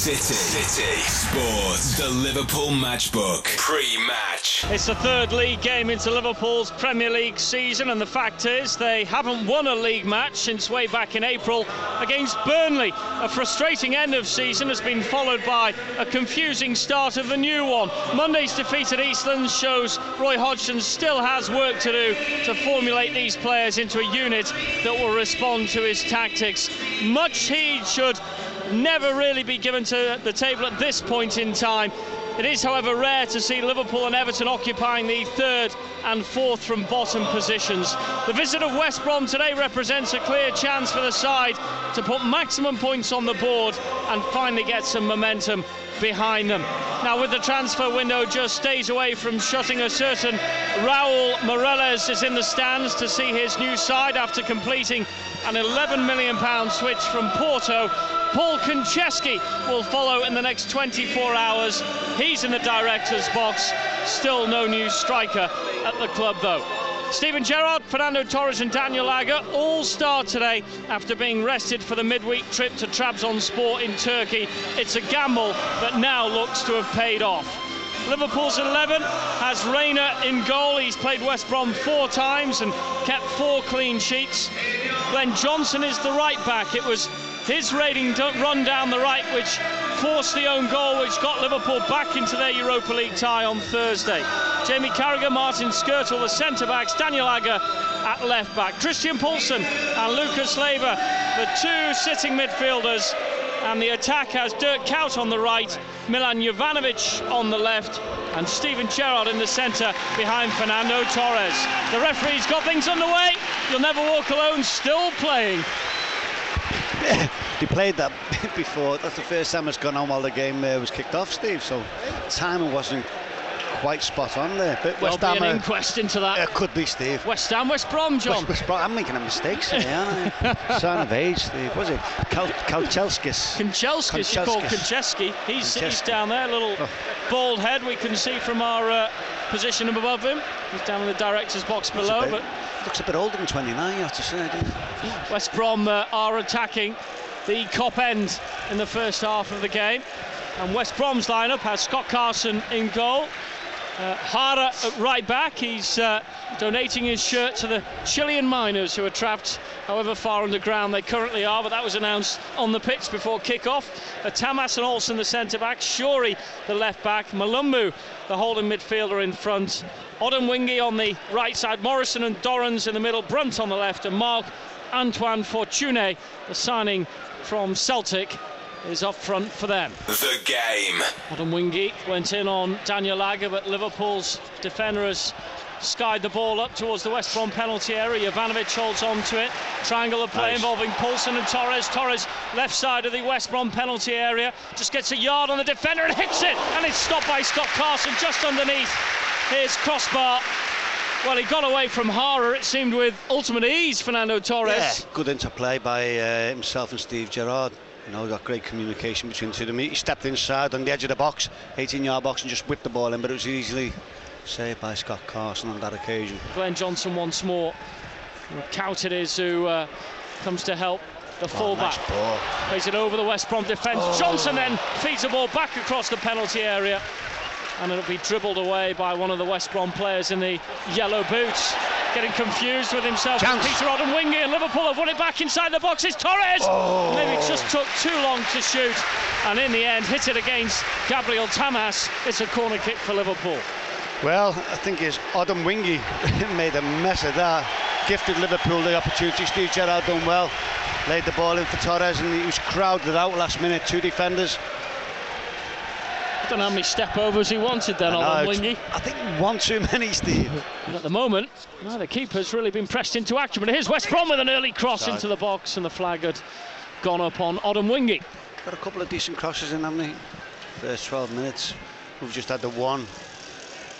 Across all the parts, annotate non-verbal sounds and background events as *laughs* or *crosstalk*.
City. City. Sports. The Liverpool Matchbook. Pre-match. It's the third league game into Liverpool's Premier League season, and the fact is they haven't won a league match since way back in April against Burnley. A frustrating end of season has been followed by a confusing start of the new one. Monday's defeat at Eastlands shows Roy Hodgson still has work to do to formulate these players into a unit that will respond to his tactics. Much heed should never really be given to the table at this point in time. It is, however, rare to see Liverpool and Everton occupying the third and fourth from bottom positions. The visit of West Brom today represents a clear chance for the side to put maximum points on the board and finally get some momentum behind them. Now, with the transfer window just days away from shutting, a certain Raul Meireles is in the stands to see his new side after completing an 11 million pound switch from Porto Paul Konchesky will follow in the next 24 hours. He's in the director's box. Still no new striker at the club, though. Steven Gerrard, Fernando Torres, and Daniel Agger all start today after being rested for the midweek trip to Trabzonspor in Turkey. It's a gamble that now looks to have paid off. Liverpool's 11 has Reina in goal. He's played West Brom four times and kept four clean sheets. Glenn Johnson is the right back. It was his rating run down the right, which forced the own goal, which got Liverpool back into their Europa League tie on Thursday. Jamie Carragher, Martin Skrtel, the centre backs, Daniel Agger at left back, Christian Poulsen and Lucas Leiva, the two sitting midfielders. And the attack has Dirk Kuyt on the right, Milan Jovanovic on the left, and Steven Gerrard in the centre behind Fernando Torres. The referee's got things underway. You'll never walk alone, still playing. *laughs* they played that *laughs* before. That's the first time it's gone on while the game uh, was kicked off, Steve. So timing wasn't quite spot on there. But West Ham, an inquest into that. It could be, Steve. West Ham, West Brom, John. West, West Brom. I'm making a mistake, aren't I? *laughs* Sign of age, Steve. Was it Kal- Kalchelskis? Kanchelskis, you call Konchesky. He's, he's down there, a little oh. bald head we can see from our uh, position above him. He's down in the director's box below, but looks a bit older than 29, you have to say. West Brom uh, are attacking the Kop end in the first half of the game. And West Brom's lineup has Scott Carson in goal. Uh, Jara at right back. He's uh, donating his shirt to the Chilean miners who are trapped however far underground they currently are, but that was announced on the pitch before kick-off. Uh, Tamas and Olsson the centre back, Shorey the left back, Mulumbu the holding midfielder in front, Odemwingie on the right side, Morrison and Dorrans in the middle, Brunt on the left, and Mark Antoine Fortuné, the signing from Celtic, is up front for them. The game. Odemwingie went in on Daniel Agger, but Liverpool's defender has skied the ball up towards the West Brom penalty area. Jovanovic holds on to it. Triangle of play nice. involving Poulsen and Torres. Torres left side of the West Brom penalty area. Just gets a yard on the defender and hits it. And it's stopped by Scott Carson just underneath his crossbar. Well, he got away from Jara, it seemed, with ultimate ease, Fernando Torres. Yeah, good interplay by uh, himself and Steve Gerrard. You know, got great communication between the two of them. He stepped inside on the edge of the box, 18 yard box, and just whipped the ball in, but it was easily saved by Scott Carson on that occasion. Glenn Johnson once more. Kuyt it is who uh, comes to help the oh, fullback. Nice Plays it over the West Brom defence. Oh. Johnson then feeds the ball back across the penalty area and it'll be dribbled away by one of the West Brom players in the yellow boots. Getting confused with himself. Chance. Peter Odemwingie and Liverpool have won it back inside the box. It's Torres. Oh. Maybe it just took too long to shoot, and in the end hit it against Gabriel Tamas. It's a corner kick for Liverpool. Well, I think his Odemwingie *laughs* made a mess of that. Gifted Liverpool the opportunity. Steve Gerrard done well. Laid the ball in for Torres, and he was crowded out last minute. Two defenders I don't know how many step overs he wanted then on Wingy. I think one too many, Steve. *laughs* And at the moment, no, the keeper's really been pressed into action. But here's West Brom with an early cross Sorry. into the box, and the flag had gone up on Odemwingie. Got a couple of decent crosses in, haven't they? First 12 minutes. We've just had the one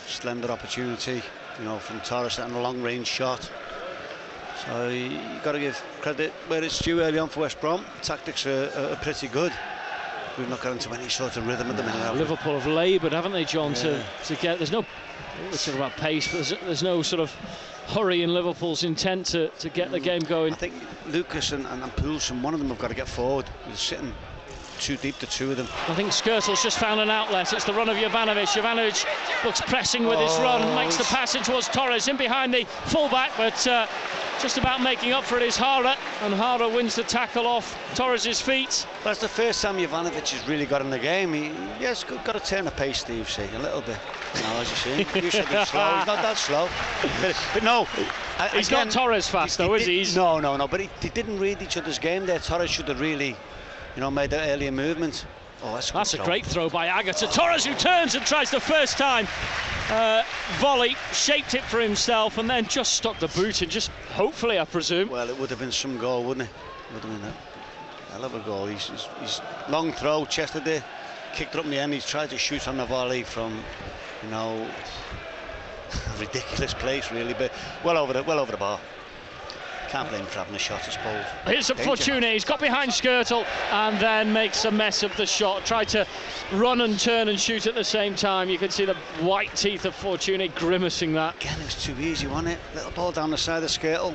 slender opportunity, you know, from Torres and a long range shot. So you've got to give credit where it's due early on for West Brom. Tactics are, are pretty good we've not got into any sort of rhythm at the minute. Liverpool have laboured, haven't they, John, yeah. to, to get. There's no. We're talking about pace, but there's, there's, no sort of hurry in Liverpool's intent to, to get the game going. I think Lucas and, and, and Poulsen, one of them have got to get forward. He's sitting too deep, the two of them. I think Skrtel's just found an outlet. It's the run of Jovanovic. Jovanovic looks pressing with his run, Oh, makes the passage towards Torres in behind the fullback, but uh, just about making up for it is Jara, and Jara wins the tackle off Torres' feet. That's the first time Jovanovic has really got in the game. He, yes, got, got to turn the pace, Steve, see, a little bit. Know, as you see, you should be slow. He's not that slow. But, but no, He's again, not Torres fast, though, is he? He's- No, no, no. But he, they didn't read each other's game there. Torres should have really, you know, made that earlier movement. Oh, that's, That's a great throw by Agata. Torres who turns and tries the first time uh, volley, shaped it for himself, and then just stuck the boot and Just hopefully, I presume. Well, it would have been some goal, wouldn't it? Would have been a hell of a goal. He's, he's, he's long throw, chested it, kicked it up in the end. He's tried to shoot on the volley from, you know, *laughs* a ridiculous place really, but well over the well over the bar. Can't blame him for having a shot, I suppose. Here's a Danger. Fortuné. He's got behind Skrtel and then makes a mess of the shot. Tried to run and turn and shoot at the same time. You can see the white teeth of Fortuné grimacing that. Again, it was too easy, wasn't it? Little ball down the side of Skrtel.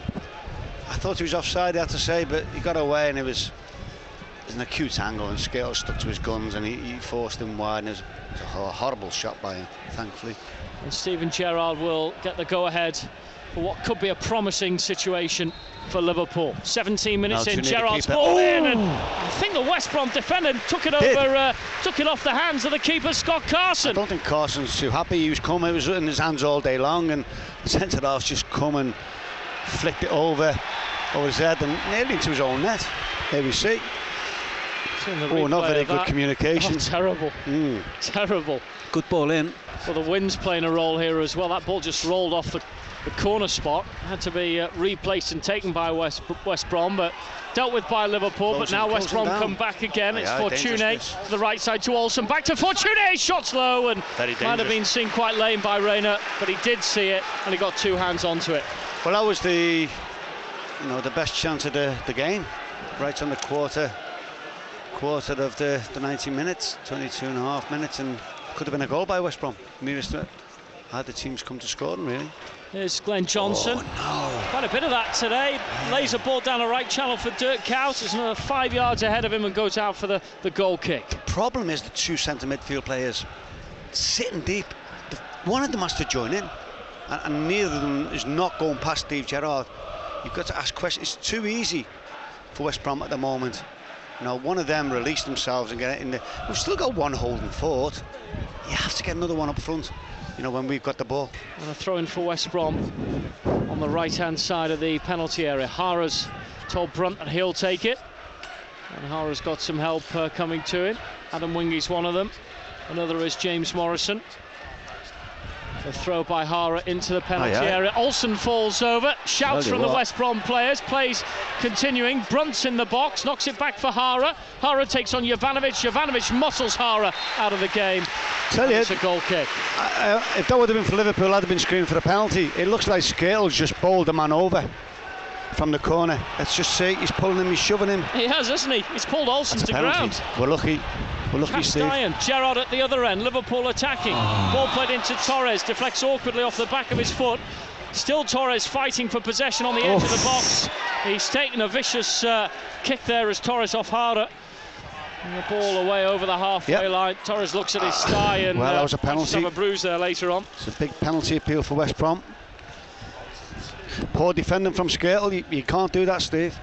I thought he was offside, I have to say, but he got away and it was, it was an acute angle and Skrtel stuck to his guns and he, he forced him wide and it was, it was a horrible shot by him, thankfully. And Stephen Gerrard will get the go ahead for what could be a promising situation for Liverpool. 17 minutes Now in, Gerrard's ball in, Oh! and I think the West Brom defender took it Did. over, uh, took it off the hands of the keeper, Scott Carson. I don't think Carson's too happy. He was coming, it was in his hands all day long, and the centre half's just come and flicked it over, over his head and nearly into his own net. There we see. Oh, not very good that. communication. Oh, terrible, Mm. terrible. Good ball in. Well, the wind's playing a role here as well. That ball just rolled off the, the corner spot. Had to be uh, replaced and taken by West West Brom, but dealt with by Liverpool. but now West Brom down. come back again. Aye, it's Fortune to the right side to Olsson. Back to Fortune. Shots low and might have been seen quite lame by Reina, but he did see it and he got two hands onto it. Well, that was the, you know, the best chance of the, the game, right on the quarter, quarter of the, the 90 minutes, 22 and a half minutes, and could have been a goal by West Brom. Nearest to it. Had the teams come to scoring, really. Here's Glenn Johnson. Oh, Quite a bit of that today. Lays a ball down the right channel for Dirk Kuyt. There's another five yards ahead of him and goes out for the, the goal kick. The problem is the two centre midfield players sitting deep. One of them has to join in, and, and neither of them is not going past Steve Gerrard. You've got to ask questions. It's too easy for West Brom at the moment. Know, one of them release themselves and get it in there. We've still got one holding forward. You have to get another one up front. You know, when we've got the ball. And a throw in for West Brom on the right hand side of the penalty area. Jara's told Brunt that he'll take it. And Jara's got some help uh, coming to him. Odemwingie's one of them. Another is James Morrison. A throw by Jara into the penalty Aye, aye. area. Olsson falls over. Shouts Tell you from the. West Brom players. Plays continuing. Brunt's in the box. Knocks it back for Jara. Jara takes on Jovanovic. Jovanovic muscles Jara out of the game. Tell And you, it's a goal kick. uh, if that would have been for Liverpool, I'd have been screaming for a penalty. It looks like Scales just bowled the man over from the corner. Let's just see, he's pulling him, he's shoving him. He has, hasn't he? He's pulled Olsson It's a to penalty. ground. We're lucky. We're lucky, Steve. Castellan, Gerrard at the other end, Liverpool attacking. Ah. Ball played into Torres, deflects awkwardly off the back of his foot. Still Torres fighting for possession on the edge of the box. He's taken a vicious uh, kick there as Torres off harder. And the ball away over the halfway Yep. line. Torres looks at his thigh and Well, that uh, was a penalty. have a bruise there later on. It's a big penalty appeal for West Brom. Poor defending from Skrtel. You, you can't do that, Steve.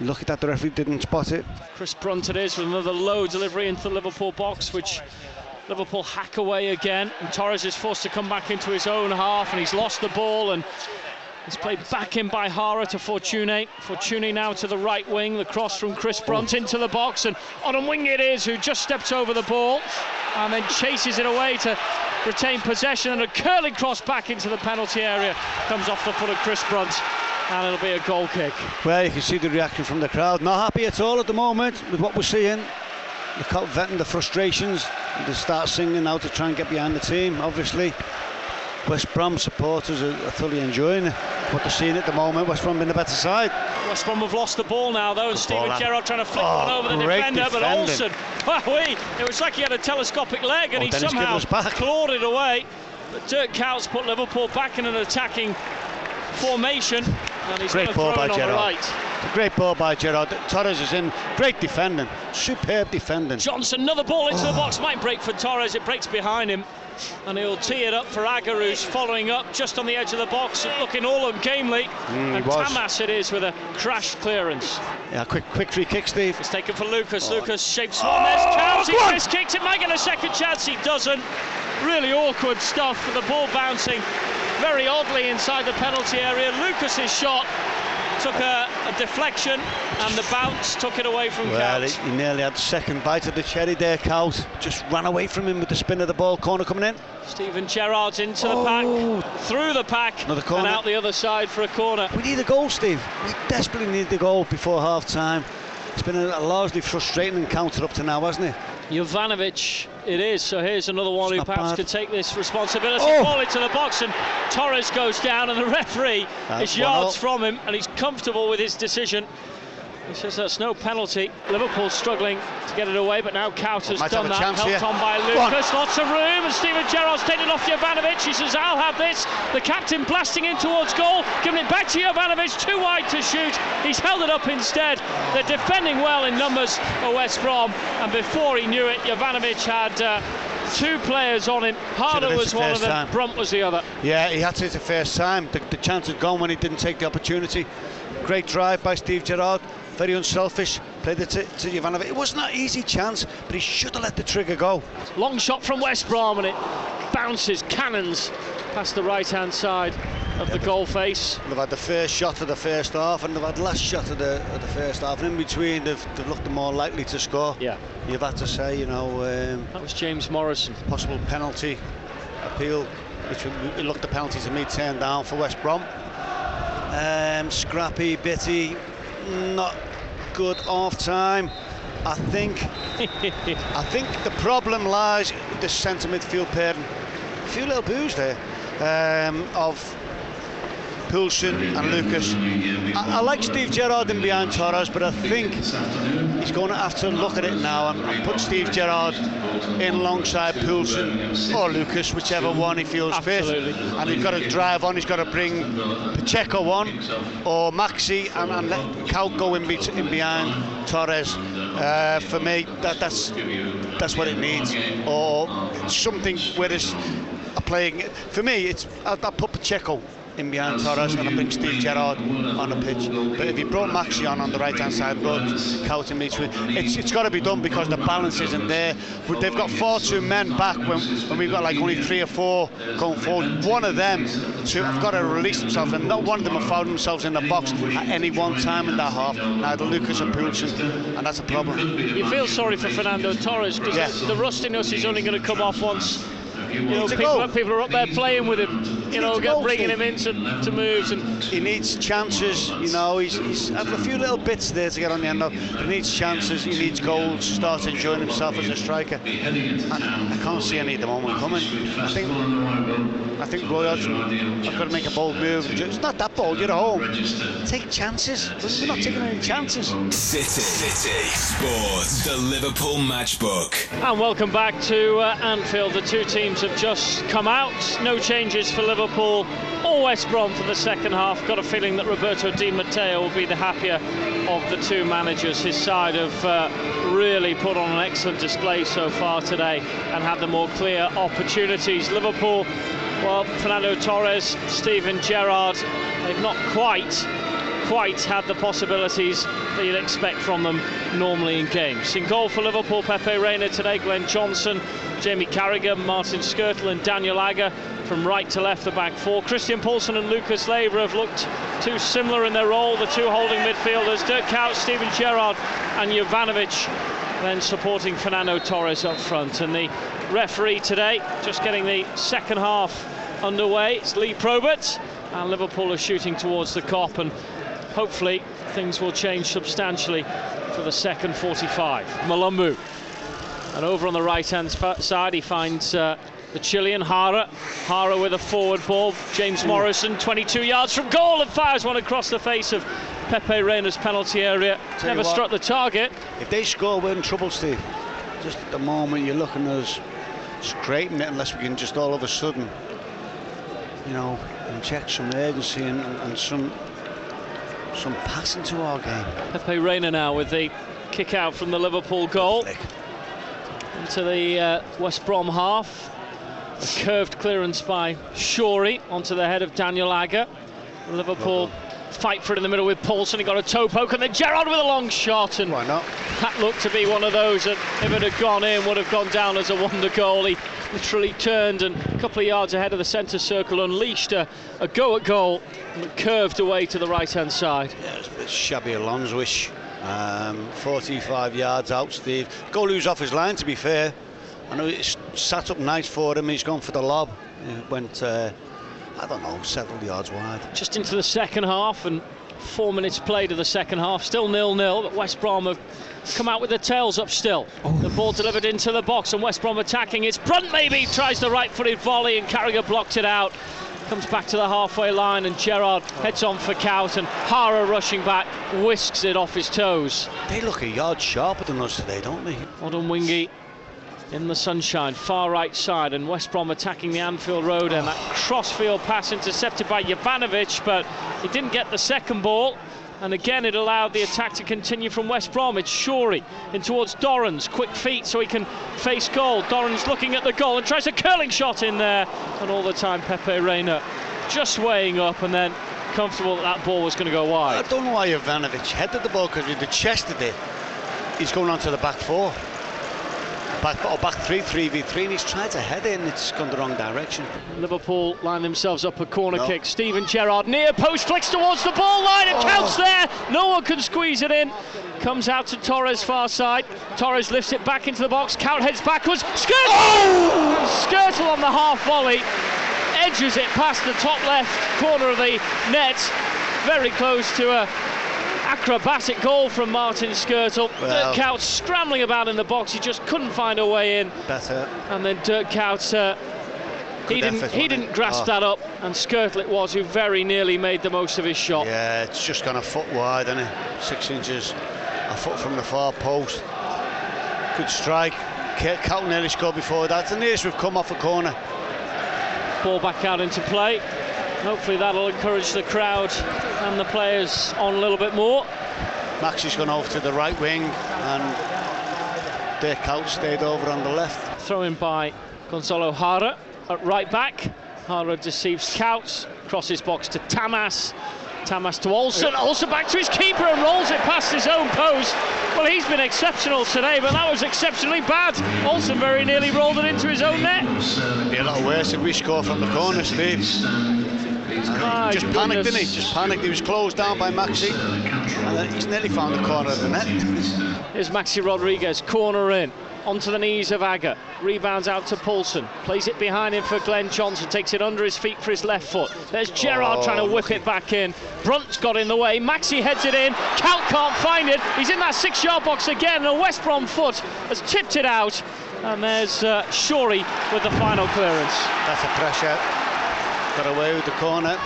Lucky that the referee didn't spot it. Chris Brunt it is with another low delivery into the Liverpool box, which Liverpool hack away again. And Torres is forced to come back into his own half, and he's lost the ball. And it's played back in by Jara to Fortune. Fortune now to the right wing. The cross from Chris Brunt oh. into the box, and on a wing it is, who just steps over the ball and then chases it away to retain possession. And a curling cross back into the penalty area comes off the foot of Chris Brunt, and it'll be a goal kick. Well, you can see the reaction from the crowd. Not happy at all at the moment with what we're seeing. The crowd venting the frustrations. They start singing now to try and get behind the team, obviously. West Brom supporters are, are thoroughly enjoying what they're seeing at the moment. West Brom being the better side. West Brom have lost the ball now, though, and Good Steven. Gerrard trying to flick Oh, one over the great defender, but defending. Olsson, *laughs* wowee, it was like he had a telescopic leg, and Oh, he Dennis somehow Gibbons back. clawed it away. But Dirk Kuyt's put Liverpool back in an attacking formation, and he's Great ball by in on the Gerrard. right. Great ball by Gerrard. Torres is in. Great defending. Superb defending. Johnson, another ball into oh. the box. Might break for Torres. It breaks behind him. And he'll tee it up for who's following up just on the edge of the box, looking all ungamely. Mm, and Tamas it is with a crash clearance. Yeah, quick, quick free kick, Steve. It's taken for Lucas. Oh. Lucas shapes one. There's oh. He missed kicks. It might get a second chance. He doesn't. Really awkward stuff. For the ball bouncing very oddly inside the penalty area. Lucas's shot took a, a, deflection and the bounce took it away from well, Well, he nearly had second bite of the cherry there, Cows. Just ran away from him with the spin of the ball, corner coming in. Steven Gerrard's into oh. the pack, oh. through the pack, Another corner. and out the other side for a corner. We need a goal, Steve. We desperately need the goal before half time. It's been a, largely frustrating encounter up to now, hasn't it? Jovanovic it is, so here's another one it's who perhaps bad. could take this responsibility. Oh. Ball into the box and Torres goes down and the referee That's is yards from him and he's comfortable with his decision. He says that's no penalty. Liverpool struggling to get it away, but now Kuyt has done that. Helped here. on by Lucas. On. Lots of room, and Steven Gerrard's taken it off Jovanovic. He says, I'll have this. The captain blasting in towards goal, giving it back to Jovanovic. Too wide to shoot. He's held it up instead. They're defending well in numbers for West Brom, and before he knew it, Jovanovic had. Uh, two players on him. Harder was one of them, time. Brunt was the other. Yeah, he had to hit the first time. The, the chance had gone when he didn't take the opportunity. Great drive by Steve Gerrard very unselfish, played it to, to Jovanovic. It wasn't an easy chance, but he should have let the trigger go. Long shot from West Brom and it bounces, cannons past the right hand side of yeah, the goal face. They've had the first shot of the first half and they've had the last shot of the, of the first half. And in between, they've, they've looked more likely to score. Yeah. You've had to say, you know. Um, that was James Morrison. Possible penalty appeal, which we looked the penalty to me turned down for West Brom. Um, scrappy, bitty, not good off time. I think *laughs* I think the problem lies with the centre midfield pairing. A few little boos there um, of Poulsen and Lucas. I, I, like Steve Gerrard in behind Torres, but I think he's going to have to look at it now and, and put Steve Gerrard in alongside Poulsen or Lucas, whichever one he feels Absolutely. fit. And he's got to drive on, he's got to bring Pacheco on or Maxi and, and let Kuyt go in, be in behind Torres. Uh, for me, that, that's that's what it needs, or something where it's playing. For me, it's I'll, I'll put Pacheco in behind Torres and I bring Steve Gerrard on the pitch. But if you brought Maxi on on the right hand side, brought Kuyt in between, it's, it's got to be done because the balance isn't there. But they've got four two men back when, when we've got like only three or four going forward. One of them two have got to release themselves, and not one of them have found themselves in the box at any one time in that half. Neither Lucas or Poulsen, and that's a problem. You feel sorry for Fernando Torres because yeah. the rustiness is only going to come off once you know, people, people, are up there playing with him, you know, get, bringing him into to moves. and He needs chances, you know, he's, he's had a few little bits there to get on the end of. He needs chances, he needs goals, start enjoying himself as a striker. And I can't see any at the moment coming. I think I think Roy Hodgson have got to make a bold move. It's not that bold, you're at home. Take chances. We're not taking any chances. City. City. Sports. The Liverpool Matchbook. And welcome back to uh, Anfield. The two teams have just come out. No changes for Liverpool or West Brom for the second half. Got a feeling that Roberto Di Matteo will be the happier of the two managers. His side have uh, really put on an excellent display so far today and had the more clear opportunities. Liverpool well, Fernando Torres, Steven Gerrard, they've not quite quite had the possibilities that you'd expect from them normally in games. In goal for Liverpool, Pepe Reina today, Glenn Johnson, Jamie Carragher, Martin Skrtel and Daniel Agger from right to left, the back four. Christian Poulsen and Lucas Leiva have looked too similar in their role, the two holding midfielders, Dirk Kuyt, Steven Gerrard and Jovanovic then supporting Fernando Torres up front. And the referee today, just getting the second half underway, it's Lee Probert. And Liverpool are shooting towards the Kop, and hopefully things will change substantially for the second 45. Mulumbu. And over on the right hand side, he finds uh, the Chilean Jara. Jara with a forward ball. James Morrison, 22 yards from goal, and fires one across the face of Pepe Reina's penalty area. Tell Never struck the target. If they score, we're in trouble, Steve. Just at the moment, you're looking at us scraping it unless we can just all of a sudden, you know, inject some urgency and, and some some passing to our game. Pepe Reina now with the kick out from the Liverpool goal into the uh, West Brom half. A curved clearance by Shorey onto the head of Daniel Agger. Liverpool fight for it in the middle with Poulsen. He got a toe poke, and then Gerrard with a long shot. And Why not? that looked to be one of those that, if it had gone in, would have gone down as a wonder goal. He literally turned and a couple of yards ahead of the centre circle, unleashed a, a go at goal, and curved away to the right hand side. Yeah, it's a bit Xabi Alonso-ish. Um, 45 yards out, Steve. Goal Goalie's off his line, to be fair. I know it's sat up nice for him. He's gone for the lob. It went, uh, I don't know, several yards wide. just into the second half and four minutes played of the second half still nil-nil but West Brom have come out with their tails up still the ball delivered into the box and West Brom attacking it's Brunt maybe tries the right-footed volley and Carragher blocked it out comes back to the halfway line and Gerrard heads on for Kuyt and Jara rushing back whisks it off his toes They look a yard sharper than us today, don't they? Odemwingie in the sunshine, far right side, and West Brom attacking the Anfield Road, and that crossfield pass intercepted by Jovanovic, but he didn't get the second ball. And again, it allowed the attack to continue from West Brom. It's Shorey in towards Dorrans. quick feet so he can face goal. Dorrans looking at the goal and tries a curling shot in there. And all the time, Pepe Reina just weighing up and then comfortable that that ball was going to go wide. I don't know why Jovanovic headed the ball because with the chest of it, he's going on to the back four. Back, or back three, 3v3, and he's tried to head in. it's gone the wrong direction. Liverpool line themselves up a corner No. kick. Steven Gerrard near post flicks towards the ball line. It Oh. counts there. No one can squeeze it in. Comes out to Torres far side. Torres lifts it back into the box. Kuyt heads backwards. Skrtel! Oh! Skrtel on the half volley. Edges it past the top left corner of the net. Very close to a acrobatic goal from Martin Skrtel. Well. Dirk scrambling about in the box. He just couldn't find a way in. Better. And then Dirk Kuyt, uh, he didn't effort, he didn't grasp Oh. that up, and Skrtel it was who very nearly made the most of his shot. Yeah, it's just gone a foot wide, isn't it? Six inches, a foot from the far post. Good strike. Cal nearly scored before that. It's the nearest we've come off a corner. Ball back out into play. Hopefully that'll encourage the crowd and the players on a little bit more. Max has gone over to the right wing, and Dirk Kuyt stayed over on the left. Throw in by Gonzalo Jara at right back. Jara deceives Couts, crosses box to Tamas. Tamas to Olsson. Olsson back to his keeper and rolls it past his own post. Well, he's been exceptional today, but that was exceptionally bad. Olsson very nearly rolled it into his own net. It'd Be a lot worse if we score from the corner, Steve. My just panicked, didn't he? Just panicked. He was closed down by Maxi, and then he's nearly found the corner of the net. Here's Maxi Rodriguez, corner in, onto the knees of Agger. Rebounds out to Poulsen, plays it behind him for Glenn Johnson, takes it under his feet for his left foot. There's Gerrard Oh, trying to whip it back in. Brunt's got in the way, Maxi heads it in, Kuyt can't find it. He's in that six yard box again, and a West Brom foot has tipped it out. And there's uh, Shorey with the final clearance. That's a pressure. Got away with the corner.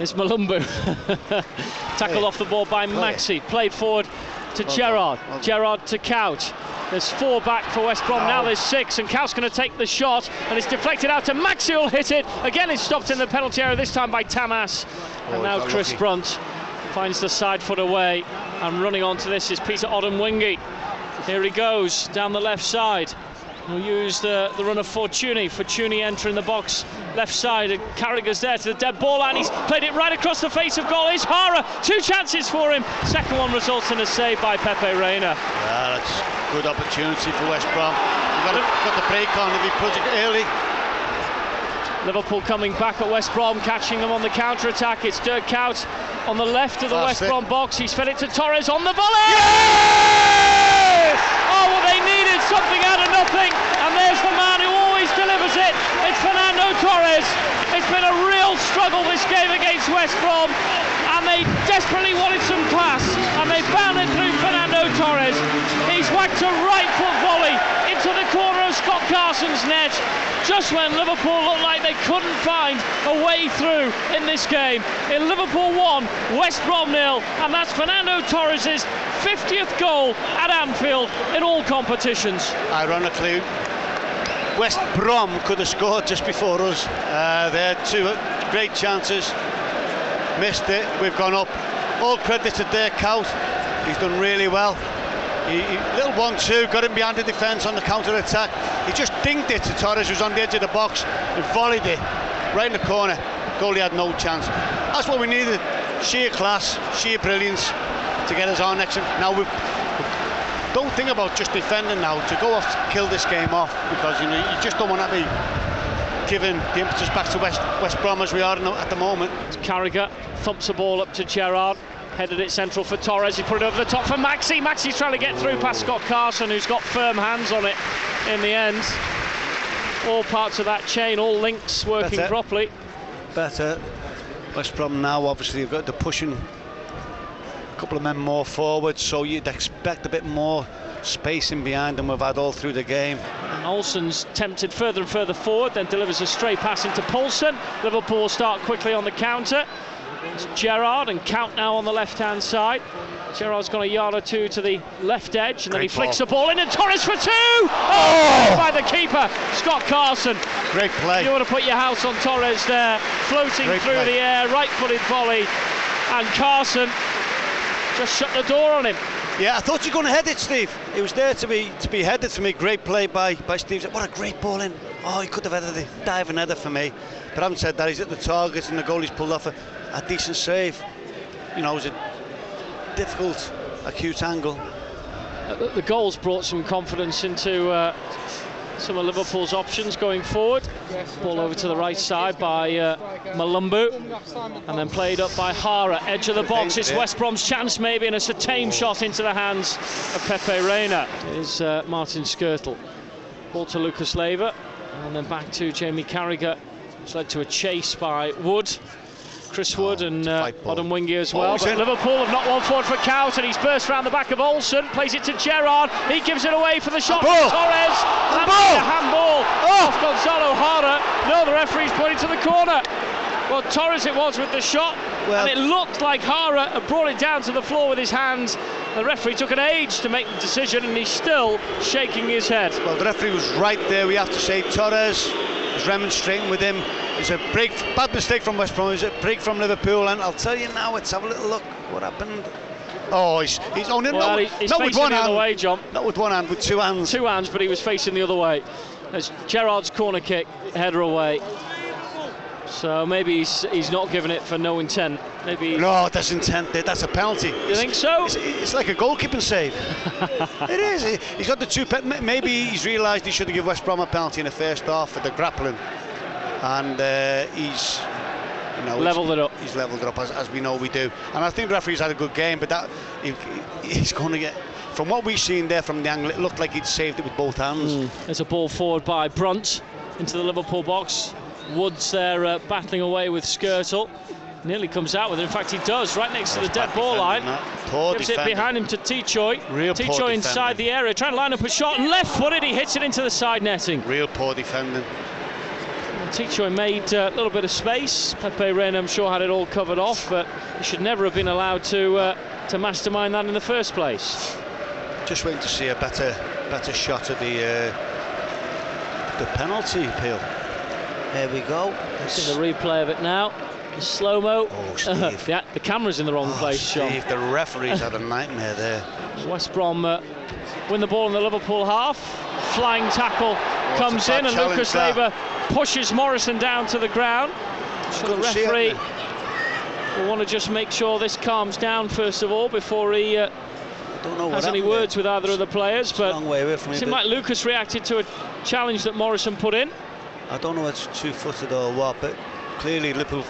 It's Mulumbu. *laughs* Tackled off the ball by Maxi. Played forward to Well Gerrard. well done. Gerrard to Couch. There's four back for West Brom. Now there's six, and Couch's going to take the shot, and it's deflected out to Maxi. Will hit it again. It's stopped in the penalty area this time by Tamas, Oh, and now Chris lucky. Brunt finds the side foot away. And running onto this is Peter Odemwingie. Here he goes down the left side. He'll use the, the run of Fortuné. Fortuné entering the box left side. And Carragher's there to the dead ball, and he's played it right across the face of goal. It's Jara. Two chances for him. Second one results in a save by Pepe Reina. Yeah, that's good opportunity for West Brom. We've got, to, got the break on if he puts it early. Liverpool coming back at West Brom, catching them on the counter attack. It's Dirk Kuyt on the left of the That's West it. Brom box. He's fed it to Torres on the volley. Needed something out of nothing, and there's the man who always delivers it. It's Fernando Torres. It's been a real struggle this game against West Brom, and they desperately wanted some class, and they found it through Fernando Torres. He's whacked a right foot volley into the corner of Scott Carson's net, just when Liverpool looked like they couldn't find a way through in this game. In Liverpool 1, West Brom nil, and that's Fernando Torres' 50th goal at Anfield in all competitions. Ironically, West Brom could have scored just before us. Uh, they had two great chances, missed it. We've gone up all credit to Dirk Kuyt. He's done really well. He, little one-two, got him behind the defence on the counter attack. He just dinged it to Torres, who's on the edge of the box, and volleyed it right in the corner. Goalie had no chance. That's what we needed: sheer class, sheer brilliance to get us on next. Now we don't think about just defending now to go off to kill this game off because you know you just don't want to be giving the impetus back to West West Brom as we are at the moment. Carragher thumps the ball up to Gerrard. Headed it central for Torres. He put it over the top for Maxi. Maxi's trying to get through past Scott Carson, who's got firm hands on it in the end. All parts of that chain, all links working Better. properly. Better. West Brom now, obviously, they've got the pushing a couple of men more forward, so you'd expect a bit more spacing behind them we've had all through the game. And Olsson's tempted further and further forward, then delivers a straight pass into Poulsen. Liverpool start quickly on the counter. It's Gerrard and Kuyt now on the left hand side. Gerrard's gone a yard or two to the left edge and then he Great flicks the ball in and Torres for two! Oh! oh! By the keeper, Scott Carson. Great play. You want to put your house on Torres there, floating Great through play. the air, right footed volley. And Carson just shut the door on him. Yeah, I thought you were going to head it, Steve. It was there to be to be headed for me. Great play by by Steve. What a great ball in. Oh, he could have headed it. Diving header for me. But having said that, he's at the target and the goalie's pulled off a, a decent save. You know, it was a difficult, acute angle. Uh, The the goals brought some confidence into uh, some of Liverpool's options going forward. Ball over to the right side by uh, Mulumbu, and then played up by Jara. Edge of the box. It's West Brom's chance maybe, and it's a tame shot into the hands of Pepe Reina. Is uh, Martin Skrtel. Ball to Lucas Leiva, and then back to Jamie Carragher. It's led to a chase by Wood. Chris Wood Oh, and uh. Odemwingie as well. he's but. Liverpool have not one forward for Kuyt, and he's burst round the back of Olsson. Plays it to Gerrard. He gives it away for the shot. Handball. Torres. That's Handball. a handball Oh. off Gonzalo Jara. No, the referee's pointing to the corner. Well, Torres it was with the shot, Well- and it looked like Jara had brought it down to the floor with his hands. The referee took an age to make the decision, and he's still shaking his head. Well, the referee was right there. We have to say Torres was remonstrating with him. It's a break, bad mistake from West Brom. It's a break from Liverpool, and I'll tell you now. Let's have a little look. What happened? Oh, he's he's only Well, not, he's not with facing one the hand. other way, John. Not with one hand, with two hands. Two hands, but he was facing the other way. There's Gerrard's corner kick, header away. So maybe he's, he's not giving it for no intent. Maybe No, that's intent. That's a penalty. you think so? It's, it's like a goalkeeping save. *laughs* it is. He's got the two. Maybe he's realised he should have given West Brom a penalty in the first half for the grappling, and uh, he's you know, Levelled it up. He's levelled it up as, as we know we do. And I think the referee's had a good game, but that he, he's going to get. From what we've seen there from the angle, it looked like he'd saved it with both hands. There's a ball forward by Brunt into the Liverpool box. Woods there uh, battling away with Skrtel. Nearly comes out with it. In fact, he does right next to the dead ball line. defending, that. Poor Gives it behind him to Tchoyi. Real poor inside defending. the area, trying to line up a shot and left-footed. He hits it into the side netting. Real poor defending. Tchoyi made uh, a little bit of space. Pepe Reina, I'm sure, had it all covered off, but he should never have been allowed to uh, to mastermind that in the first place. Just waiting to see a better better shot of the uh, the penalty appeal. There we go. See the replay of it now. The slow-mo. Oh, *laughs* Steve. yeah, the camera's in the wrong Oh, place, Sean. Steve, the referee's had a nightmare there. *laughs* West Brom uh, win the ball in the Liverpool half. Flying tackle comes in, and Lucas that. Pushes Morrison down to the ground. So the Couldn't see it referee will want to just make sure this calms down first of all before he uh, Don't know what has any words there. with either of the players. It's But long way away from it me. seemed like Lucas reacted to a challenge that Morrison put in. I don't know if it's two-footed or what, but clearly Liverpool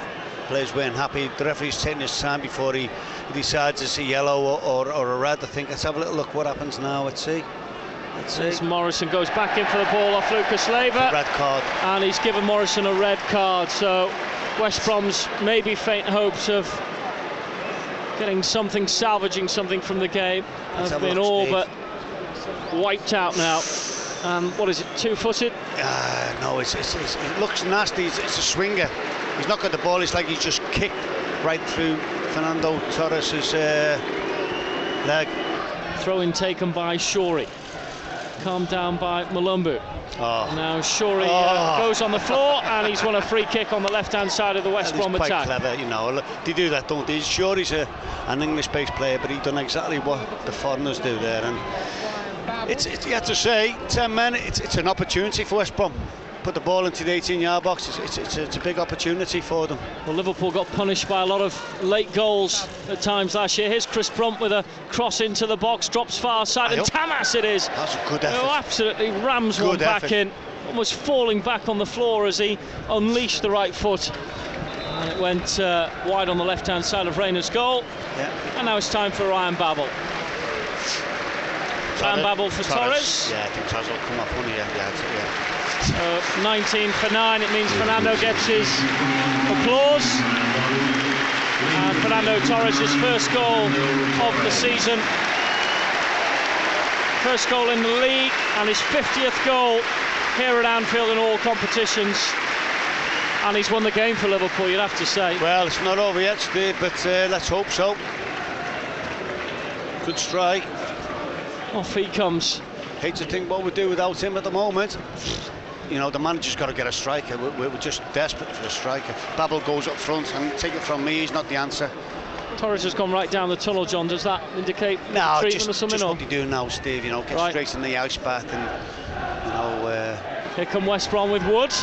players weren't happy. The referee's taking his time before he decides it's a yellow or, or, or a red. I think let's have a little look what happens now. Let's see. Let's see. As Morrison goes back in for the ball off Lucas Leiva. Red card. and he's given Morrison a red card. So West Brom's maybe faint hopes of getting something, salvaging something from the game Let's have been all Steve. but wiped out now. Um, what is it, two-footed? Ah, no, it's, it's, it's, it looks nasty. It's, it's a swinger. He's not got the ball. It's like he's just kicked right through Fernando Torres's uh, leg. Throw in taken by Shorey. calmed down by Mulumbu. Oh. Now Shorey uh, Oh. goes on the floor and he's won a free kick on the left-hand side of the West Brom quite attack. clever, you know. They do that, don't they? He's a, an English-based player, but he's done exactly what the foreigners do there. And it's, it's you have to say, 10 men, it's, it's an opportunity for West Brom. Put the ball into the 18-yard box. It's, it's, it's, a, it's a big opportunity for them. Well, Liverpool got punished by a lot of late goals at times last year. Here's Chris Brunt with a cross into the box, drops far side, and Tamas it is. That's a good who effort. absolutely rams one Good back in, almost falling back on the floor as he unleashed the right foot. And it went uh, wide on the left hand side of Reina's goal. Yeah. And now it's time for Ryan Babel. Ryan Babel for Torres. Yeah, I think Torres will come up on here. Yeah, yeah. Uh, 19 for 9, it means Fernando gets his applause. And Fernando Torres' first goal of the season. First goal in the league and his 50th goal here at Anfield in all competitions. And he's won the game for Liverpool, you'd have to say. Well, it's not over yet, Steve, but uh, let's hope so. Good strike. Off he comes. Hate to think what we'd do without him at the moment. You know, the manager's got to get a striker. We're, we're just desperate for a striker. Babel goes up front, and take it from me, he's not the answer. Torres has gone right down the tunnel, John. Does that indicate No, treatment just, or something? just what they do now, Steve. You know, get Right. straight in the ice bath, and you know, uh, Here come West Brom with Wood.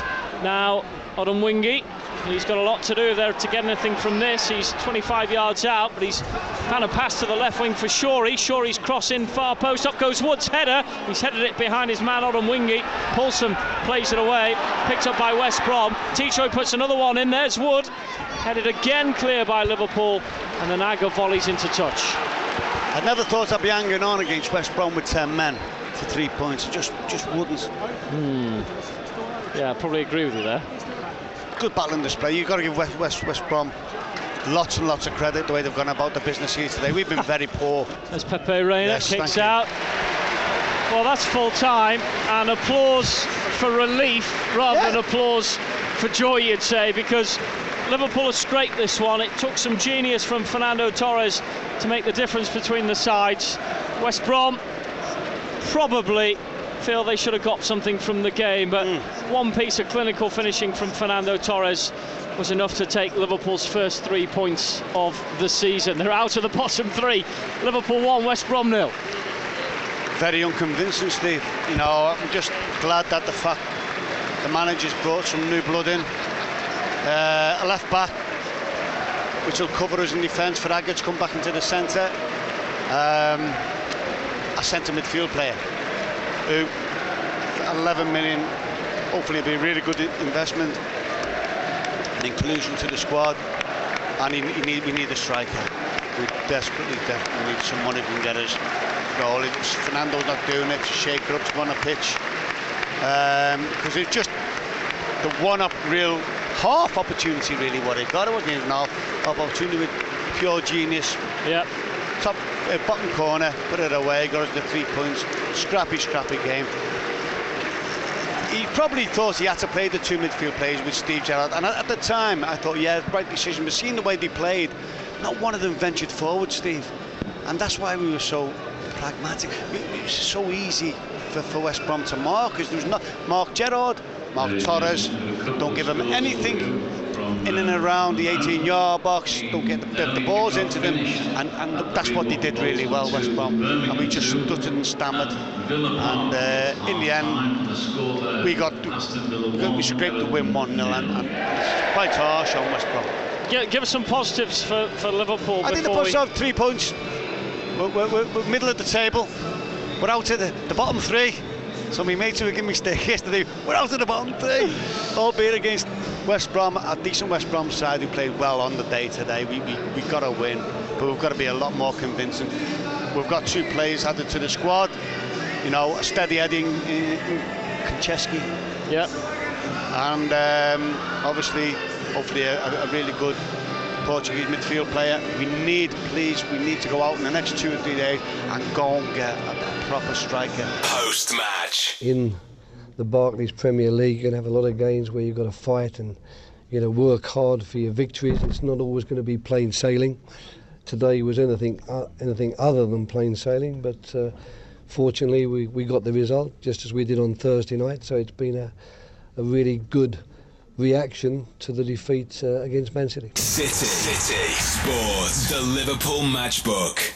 Now Odemwingie. He's got a lot to do there to get anything from this. He's 25 yards out, but he's found a pass to the left wing for Shorey. Shorey's cross in far post. Up goes Wood's header. He's headed it behind his man Odom Wingy. Poulsen plays it away. Picked up by West Brom. Tchoyi puts another one in. There's Wood. Headed again clear by Liverpool. And then Agger volleys into touch. I never thought I'd be hanging on against West Brom with 10 men for three points. Just, just wouldn't. Hmm. Yeah, I probably agree with you there. Good battling display. You've got to give West, West, West Brom lots and lots of credit the way they've gone about the business here today. We've been very poor. *laughs* As Pepe Reina Yes, kicks out. Well, that's full time, and applause for relief rather Yeah. than applause for joy, you'd say, because Liverpool have scraped this one. It took some genius from Fernando Torres to make the difference between the sides. West Brom probably feel they should have got something from the game, but one piece of clinical finishing from Fernando Torres was enough to take Liverpool's first three points of the season. They're out of the bottom three. Liverpool 1, West Brom nil. Very unconvincing, Steve. You know, I'm just glad that the fact the manager's brought some new blood in. Uh, a left back, which will cover us in defence for Agger to come back into the centre. Um, a centre midfield player who, 11 million, hopefully it'll be a really good investment, an inclusion to the squad. And he, he need, we need a striker. We desperately, desperately need someone who can get us goal. It's, Fernando's not doing it to shake it up to go on a pitch. Um, because it's just the one up real half opportunity, really, what he got. It wasn't even half opportunity with pure genius. yeah Top uh, bottom corner, put it away, got us the three points. Scrappy, scrappy game. He probably thought he had to play the two midfield players with Steve Gerrard, and at the time I thought, yeah, right decision. But seeing the way they played, not one of them ventured forward, Steve, and that's why we were so pragmatic. It was so easy for, for West Brom to mark, because there was not Mark Gerrard, Mark Torres. Don't give them anything in and around the 18-yard box. Don't get the, the, balls into them, and, and that's what they did really well, West Brom. And we just stuttered and stammered, and uh, in the end, we got we scraped the win 1 0, and, and it's quite harsh on West Brom. Give, give us some positives for, for Liverpool I think the Bucks we... three points. We're, we're, we're, we're middle of the table. We're out of the, the bottom three. So my mates who were giving me stick yesterday, we're out of the bottom three. Albeit against West Brom, a decent West Brom side who played well on the day today. We, we, we've got to win, but we've got to be a lot more convincing. We've got two players added to the squad. You know, a steady Eddie Konchesky Yep. and um, obviously, hopefully, a, a really good Portuguese midfield player. We need, please, we need to go out in the next two or three days and go and get a, a proper striker. Post match. in the Barclays Premier League, you're going to have a lot of games where you've got to fight and you know work hard for your victories. It's not always going to be plain sailing. Today was anything uh, anything other than plain sailing, but uh, fortunately we, we got the result just as we did on Thursday night. So it's been a, a really good reaction to the defeat uh, against Man City. City. City Sports, the Liverpool Matchbook.